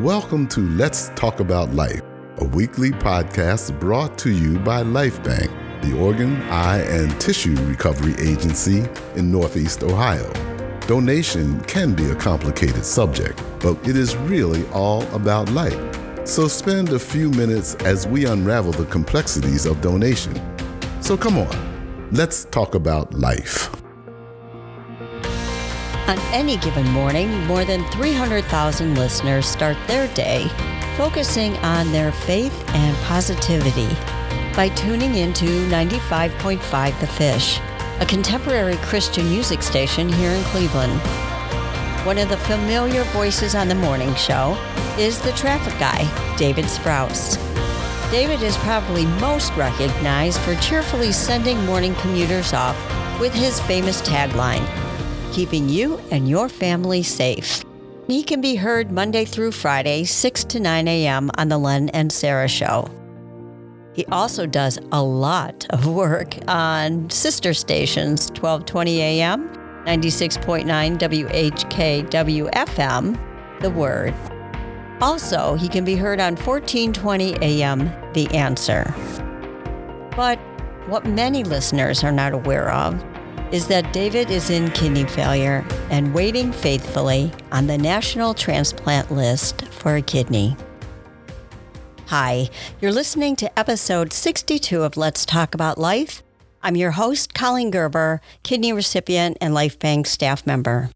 Welcome to Let's Talk About Life, a weekly podcast brought to you by LifeBanc, the organ, eye, and tissue recovery agency in Northeast Ohio. Donation can be a complicated subject, but it is really all about life. So spend a few minutes as we unravel the complexities of donation. So come on, let's talk about life. On any given morning, more than 300,000 listeners start their day focusing on their faith and positivity by tuning into 95.5 The Fish, a contemporary Christian music station here in Cleveland. One of the familiar voices on the morning show is the traffic guy, David Sprouse. David is probably most recognized for cheerfully sending morning commuters off with his famous tagline keeping you and your family safe. He can be heard Monday through Friday, 6 to 9 a.m. on The Len and Sarah Show. He also does a lot of work on sister stations 1220 a.m., 96.9 WHKW FM, The Word. Also, he can be heard on 1420 a.m., The Answer. But what many listeners are not aware of is that David is in kidney failure and waiting faithfully on the national transplant list for a kidney. Hi, you're listening to episode 62 of Let's Talk About Life. I'm your host, Colleen Gerber, kidney recipient and LifeBanc staff member.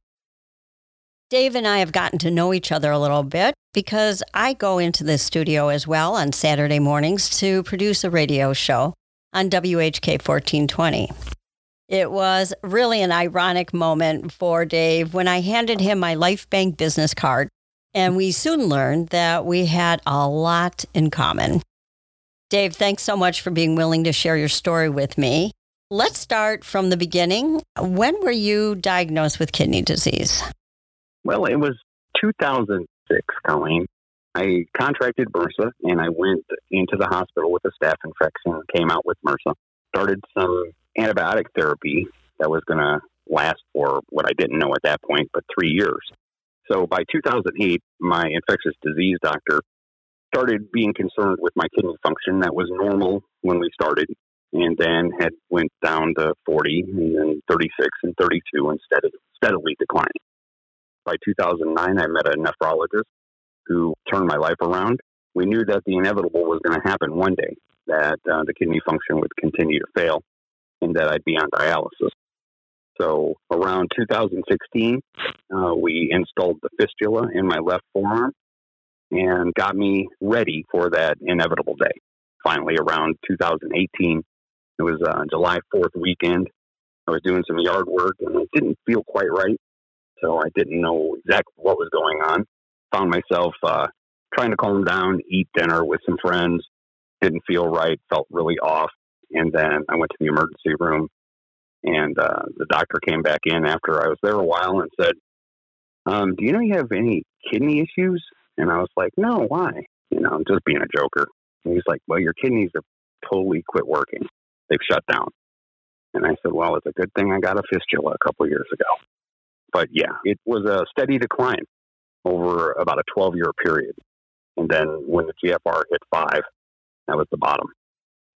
Dave and I have gotten to know each other a little bit because I go into the studio as well on Saturday mornings to produce a radio show on WHK 1420. It was really an ironic moment for Dave when I handed him my LifeBanc business card, and we soon learned that we had a lot in common. Dave, thanks so much for being willing to share your story with me. Let's start from the beginning. When were you diagnosed with kidney disease? Well, it was 2006, Colleen. I contracted MRSA and I went into the hospital with a staph infection, came out with MRSA, started some antibiotic therapy that was going to last for what I didn't know at that point, but three years. So by 2008, my infectious disease doctor started being concerned with my kidney function that was normal when we started and then had went down to 40 and then 36 and 32 instead of steadily declining. By 2009, I met a nephrologist who turned my life around. We knew that the inevitable was going to happen one day, that uh, the kidney function would continue to fail and that I'd be on dialysis. So around 2016, uh, we installed the fistula in my left forearm and got me ready for that inevitable day. Finally, around 2018, it was uh, July 4th weekend. I was doing some yard work and it didn't feel quite right. So I didn't know exactly what was going on. Found myself uh, trying to calm down, eat dinner with some friends. Didn't feel right, felt really off. And then I went to the emergency room, and uh, the doctor came back in after I was there a while and said, um, "Do you know you have any kidney issues?" And I was like, "No, why?" You know, I'm just being a joker. And he's like, "Well, your kidneys have totally quit working. They've shut down." And I said, "Well, it's a good thing I got a fistula a couple years ago." But yeah, it was a steady decline over about a 12 year period. And then when the GFR hit five, that was the bottom.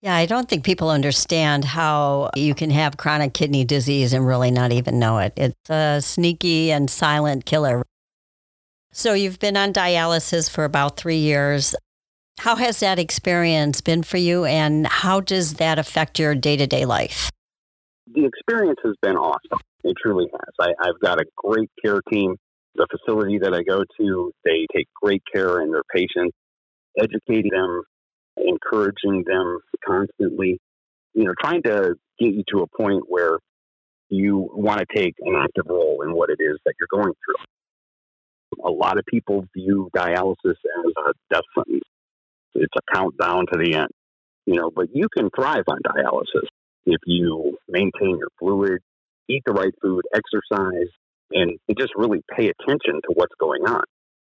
Yeah, I don't think people understand how you can have chronic kidney disease and really not even know it. It's a sneaky and silent killer. So you've been on dialysis for about three years. How has that experience been for you, and how does that affect your day to day life? The experience has been awesome. It truly has. I, I've got a great care team. The facility that I go to, they take great care in their patients, educating them encouraging them constantly, you know, trying to get you to a point where you want to take an active role in what it is that you're going through. A lot of people view dialysis as a death sentence. It's a countdown to the end, you know, but you can thrive on dialysis if you maintain your fluid, eat the right food, exercise, and just really pay attention to what's going on.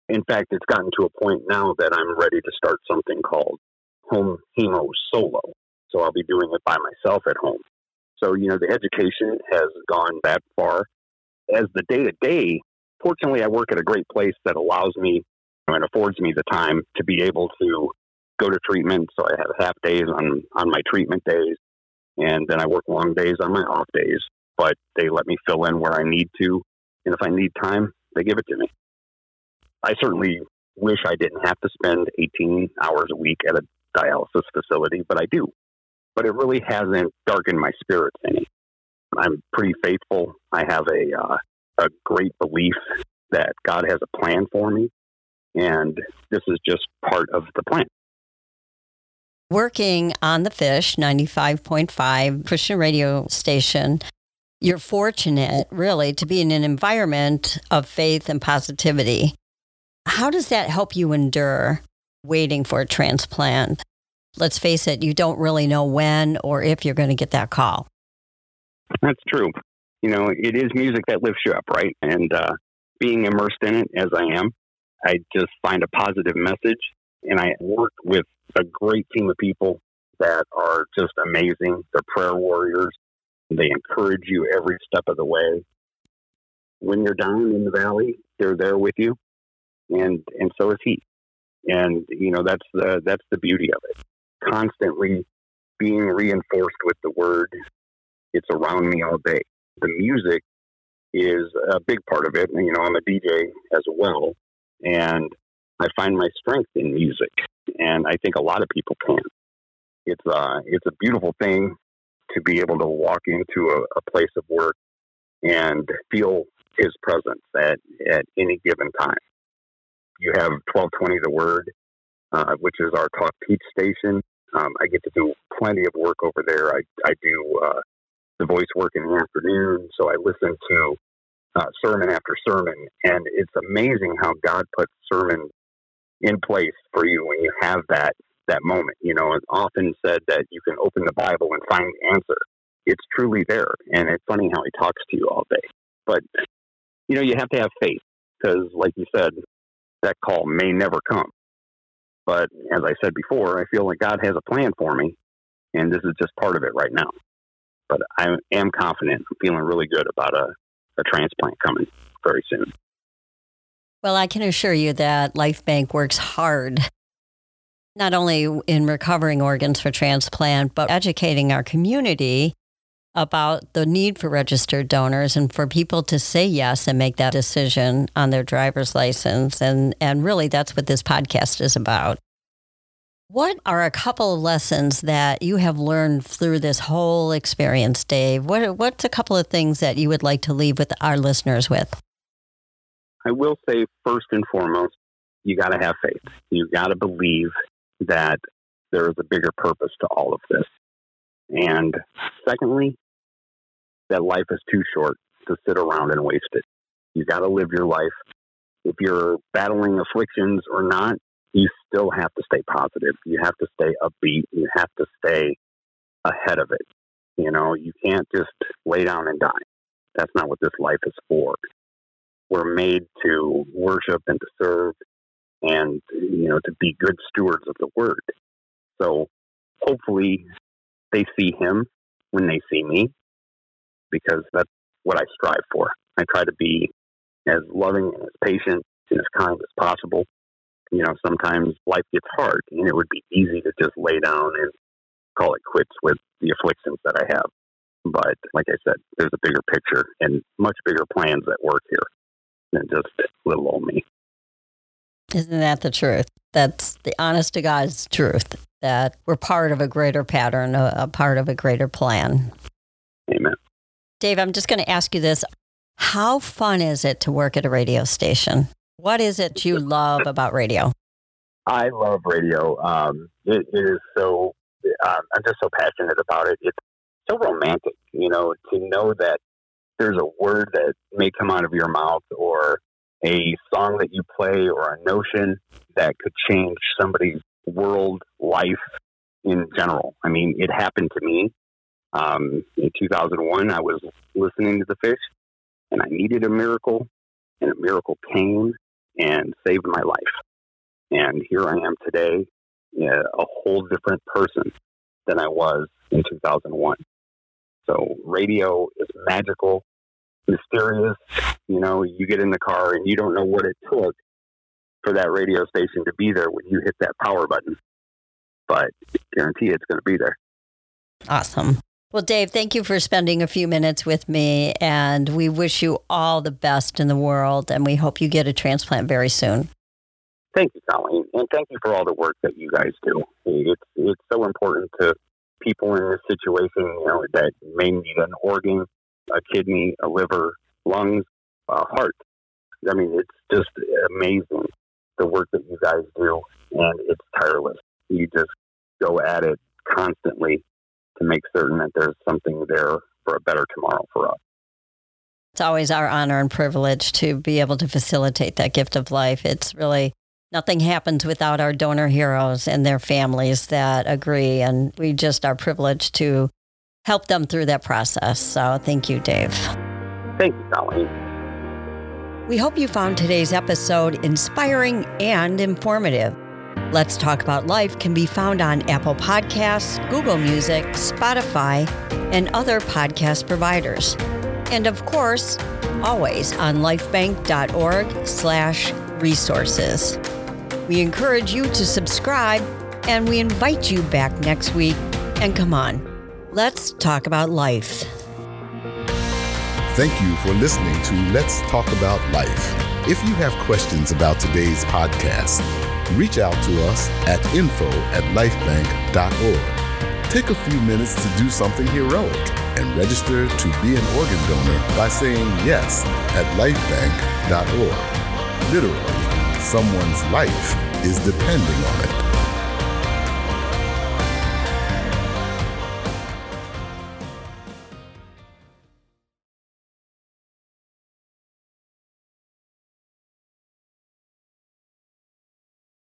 In fact, it's gotten to a point now that I'm ready to start something called home hemo solo. So I'll be doing it by myself at home. So, you know, the education has gone that far. As the day to day, fortunately, I work at a great place that allows me and affords me the time to be able to go to treatment. So I have half days on, on my treatment days, and then I work long days on my off days. But they let me fill in where I need to, and if I need time, they give it to me. I certainly wish I didn't have to spend 18 hours a week at a dialysis facility, but I do. But it really hasn't darkened my spirits any. I'm pretty faithful. I have a uh, a great belief that God has a plan for me, and this is just part of the plan. Working on the Fish 95.5 Christian radio station, you're fortunate really to be in an environment of faith and positivity. How does that help you endure waiting for a transplant? Let's face it, you don't really know when or if you're going to get that call. That's true. You know, it is music that lifts you up, right? And uh, being immersed in it as I am, I just find a positive message. And I work with a great team of people that are just amazing. They're prayer warriors. They encourage you every step of the way. When you're down in the valley, they're there with you, and and so is he. And you know that's the that's the beauty of it. Constantly being reinforced with the word. It's around me all day. The music is a big part of it. And you know, I'm a DJ as well, and I find my strength in music, and I think a lot of people can. It's uh, it's a beautiful thing to be able to walk into a, a place of work and feel His presence at at any given time. You have 1220 The Word, uh, which is our talk teach station. Um, I get to do plenty of work over there. I I do uh, the voice work in the afternoon, so I listen to uh, sermon after sermon, and it's amazing how God puts sermons in place for you when you have that that moment. You know, it's often said that you can open the Bible and find the answer. It's truly there, and it's funny how He talks to you all day. But you know, you have to have faith because, like you said, that call may never come. But as I said before, I feel like God has a plan for me, and this is just part of it right now. But I am confident. I'm feeling really good about a, a transplant coming very soon. Well, I can assure you that LifeBanc works hard, not only in recovering organs for transplant, but educating our community about the need for registered donors and for people to say yes and make that decision on their driver's license. And, and really, that's what this podcast is about. What are a couple of lessons that you have learned through this whole experience, Dave? What, what's a couple of things that you would like to leave with our listeners with? I will say, first and foremost, you got to have faith. You got to believe that there is a bigger purpose to all of this. And secondly, that life is too short to sit around and waste it. You got to live your life. If you're battling afflictions or not, you still have to stay positive. You have to stay upbeat. You have to stay ahead of it. You know, you can't just lay down and die. That's not what this life is for we're made to worship and to serve and you know to be good stewards of the word so hopefully they see him when they see me because that's what i strive for i try to be as loving and as patient and as kind as possible you know sometimes life gets hard and it would be easy to just lay down and call it quits with the afflictions that i have but like i said there's a bigger picture and much bigger plans at work here than just little old me. Isn't that the truth? That's the honest to God's truth that we're part of a greater pattern, a, a part of a greater plan. Dave, I'm just going to ask you this. How fun is it to work at a radio station? What is it you love about radio? I love radio. Um, it, it is so, um, I'm just so passionate about it. It's so romantic, you know, to know that there's a word that may come out of your mouth or a song that you play or a notion that could change somebody's world, life in general. I mean, it happened to me. Um, in 2001, I was listening to the fish and I needed a miracle, and a miracle came and saved my life. And here I am today, a whole different person than I was in 2001. So radio is magical mysterious. You know, you get in the car and you don't know what it took for that radio station to be there when you hit that power button. But guarantee it's going to be there. Awesome. Well, Dave, thank you for spending a few minutes with me. And we wish you all the best in the world. And we hope you get a transplant very soon. Thank you, Colleen. And thank you for all the work that you guys do. It's, it's so important to people in this situation, you know, that may need an organ, a kidney, a liver, lungs, a heart. I mean, it's just amazing the work that you guys do, and it's tireless. You just go at it constantly to make certain that there's something there for a better tomorrow for us. It's always our honor and privilege to be able to facilitate that gift of life. It's really nothing happens without our donor heroes and their families that agree. And we just are privileged to help them through that process. So thank you, Dave. Thank you, Colleen. We hope you found today's episode inspiring and informative. Let's Talk About Life can be found on Apple Podcasts, Google Music, Spotify, and other podcast providers. And of course, always on lifebanc.org slash resources We encourage you to subscribe and we invite you back next week. And come on, let's talk about life. Thank you for listening to Let's Talk About Life. If you have questions about today's podcast, reach out to us at info at lifebanc.org. Take a few minutes to do something heroic and register to be an organ donor by saying yes at lifebanc.org. Literally, someone's life is depending on it.